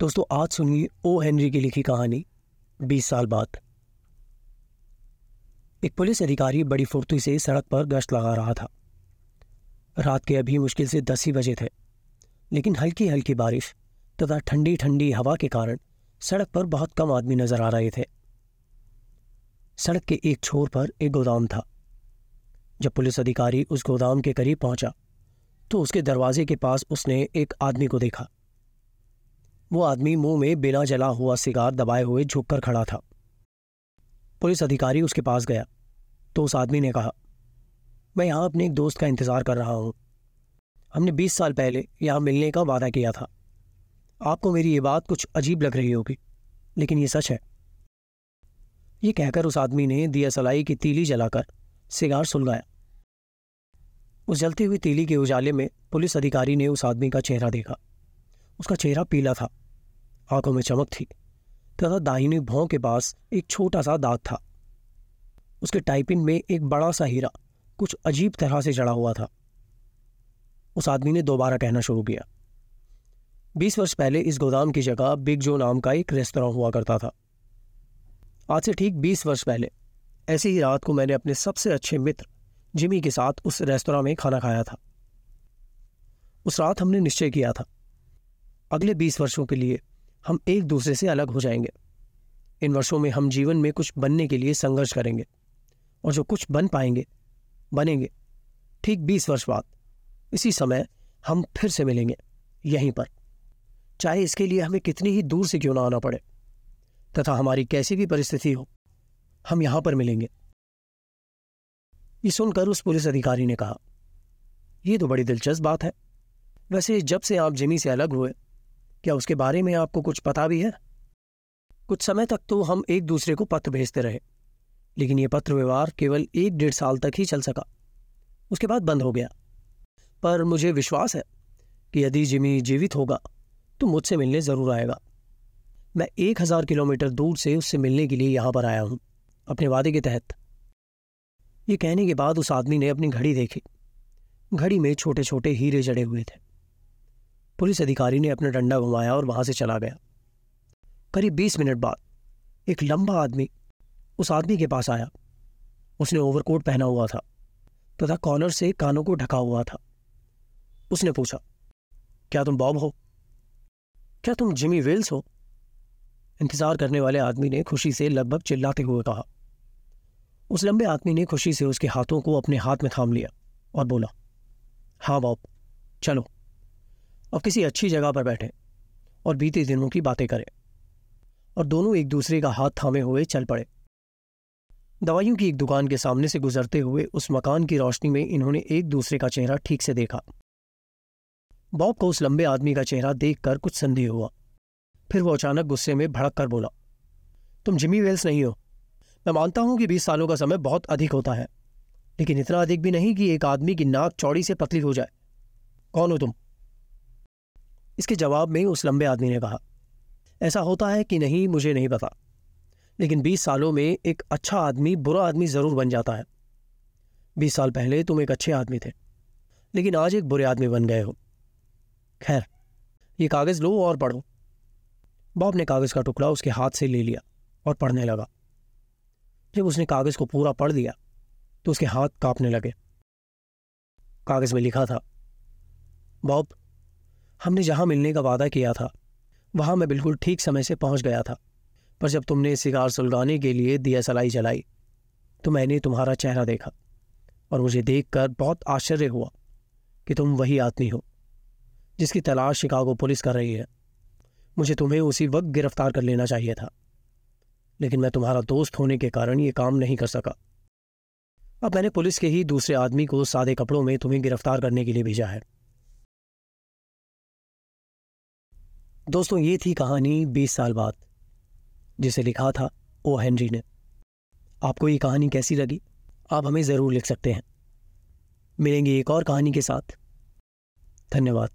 दोस्तों, आज सुनिए ओ. हेनरी की लिखी कहानी, बीस साल बाद। एक पुलिस अधिकारी बड़ी फुर्ती से सड़क पर गश्त लगा रहा था। रात के अभी मुश्किल से दस ही बजे थे, लेकिन हल्की हल्की बारिश तथा ठंडी ठंडी हवा के कारण सड़क पर बहुत कम आदमी नज़र आ रहे थे। सड़क के एक छोर पर एक गोदाम था। जब पुलिस अधिकारी उस गोदाम के करीब पहुँचा तो उसके दरवाजे के पास उसने एक आदमी को देखा। वो आदमी मुँह में बिना जला हुआ सिगार दबाए हुए झुककर खड़ा था। पुलिस अधिकारी उसके पास गया तो उस आदमी ने कहा, मैं यहाँ अपने एक दोस्त का इंतज़ार कर रहा हूँ। हमने बीस साल पहले यहाँ मिलने का वादा किया था। आपको मेरी ये बात कुछ अजीब लग रही होगी, लेकिन ये सच है। ये कहकर उस आदमी ने दिया सलाई की तीली जलाकर सिगार सुलगाया। उस जलती हुई तीली के उजाले में पुलिस अधिकारी ने उस आदमी का चेहरा देखा। उसका चेहरा पीला था। आँखों में चमक थी, तथा दाहिनी भौं के पास एक छोटा सा दाग था। उसके टाइपिंग में एक बड़ा सा हीरा कुछ अजीब तरह से जड़ा हुआ था। उस आदमी ने दोबारा कहना शुरू किया। बीस वर्ष पहले इस गोदाम की जगह बिग जो नाम का एक रेस्तोरां हुआ करता था। आज से ठीक बीस वर्ष पहले, ऐसी ही रात को मैंने अपने सबसे अच्छे मित्र, जिमी के साथ उस रेस्तरा में खाना खाया था। उस रात हमने निश्चय किया था अगले बीस वर्षों के लिए हम एक दूसरे से अलग हो जाएँगे। इन वर्षों में हम जीवन में कुछ बनने के लिए संघर्ष करेंगे और जो कुछ बन पाएँगे, बनेंगे। ठीक बीस वर्ष बाद, इसी समय हम फिर से मिलेंगे, यहीं पर। चाहे इसके लिए हमें कितनी ही दूर से क्यों ना आना पड़े, तथा हमारी कैसी भी परिस्थिति हो, हम यहाँ पर मिलेंगे। ये सुनकर उस पुलिस अधिकारी ने कहा यह तो बड़ी दिलचस्प बात है। वैसे जब से आप जिमी से अलग हुए क्या उसके बारे में आपको कुछ पता भी है? कुछ समय तक तो हम एक दूसरे को पत्र भेजते रहे, लेकिन यह पत्र व्यवहार केवल एक डेढ़ साल तक ही चल सका। उसके बाद बंद हो गया। पर मुझे विश्वास है कि यदि जिमी जीवित होगा तो मुझसे मिलने ज़रूर आएगा। मैं एक हज़ार किलोमीटर दूर से उससे मिलने के लिए यहाँ पर आया हूँ, अपने वादे के तहत। ये कहने के बाद उस आदमी ने अपनी घड़ी देखी। घड़ी में छोटे छोटे हीरे जड़े हुए थे। पुलिस अधिकारी ने अपना डंडा घुमाया और वहाँ से चला गया। करीब बीस मिनट बाद, एक लंबा आदमी उस आदमी के पास आया। उसने ओवरकोट पहना हुआ था तथा कॉलर से कानों को ढका हुआ था। उसने पूछा, क्या तुम बॉब हो? क्या तुम जिमी वेल्स हो? इंतज़ार करने वाले आदमी ने खुशी से लगभग चिल्लाते हुए कहा। उस लंबे आदमी ने खुशी से उसके हाथों को अपने हाथ में थाम लिया और बोला हाँ बॉब, चलो। अब किसी अच्छी जगह पर बैठे और बीते दिनों की बातें करें और दोनों एक दूसरे का हाथ थामे हुए चल पड़े। दवाइयों की एक दुकान के सामने से गुजरते हुए उस मकान की रोशनी में इन्होंने एक दूसरे का चेहरा ठीक से देखा। बॉब को उस लंबे आदमी का चेहरा देखकर कुछ संदेह हुआ। फिर वो अचानक गुस्से में भड़क कर बोला, तुम जिमी वेल्स नहीं हो। मैं मानता हूँ कि बीस सालों का समय बहुत अधिक होता है, लेकिन इतना अधिक भी नहीं कि एक आदमी की नाक चौड़ी से पतली हो जाए। कौन हो तुम? इसके जवाब में उस लंबे आदमी ने कहा, ऐसा होता है कि नहीं, मुझे नहीं पता। लेकिन बीस सालों में एक अच्छा आदमी बुरा आदमी ज़रूर बन जाता है। बीस साल पहले तुम एक अच्छे आदमी थे, लेकिन आज एक बुरे आदमी बन गए हो। खैर, ये कागज़ लो और पढ़ो। बॉब ने कागज़ का टुकड़ा उसके हाथ से ले लिया और पढ़ने लगा। जब उसने कागज़ को पूरा पढ़ दिया तो उसके हाथ कांपने लगे। कागज़ में लिखा था, बॉब हमने जहाँ मिलने का वादा किया था, वहाँ मैं बिल्कुल ठीक समय से पहुँच गया था। पर जब तुमने सिगार सुलगाने के लिए दिया सलाई जलाई तो मैंने तुम्हारा चेहरा देखा और मुझे देखकर बहुत आश्चर्य हुआ कि तुम वही आदमी हो, जिसकी तलाश शिकागो पुलिस कर रही है। मुझे तुम्हें उसी वक्त गिरफ़्तार कर लेना चाहिए था, लेकिन मैं तुम्हारा दोस्त होने के कारण ये काम नहीं कर सका। अब मैंने पुलिस के ही दूसरे आदमी को सादे कपड़ों में तुम्हें गिरफ़्तार करने के लिए भेजा है। दोस्तों, ये थी कहानी बीस साल बाद, जिसे लिखा था ओ हेनरी ने। आपको ये कहानी कैसी लगी? आप हमें ज़रूर लिख सकते हैं। मिलेंगे एक और कहानी के साथ। धन्यवाद।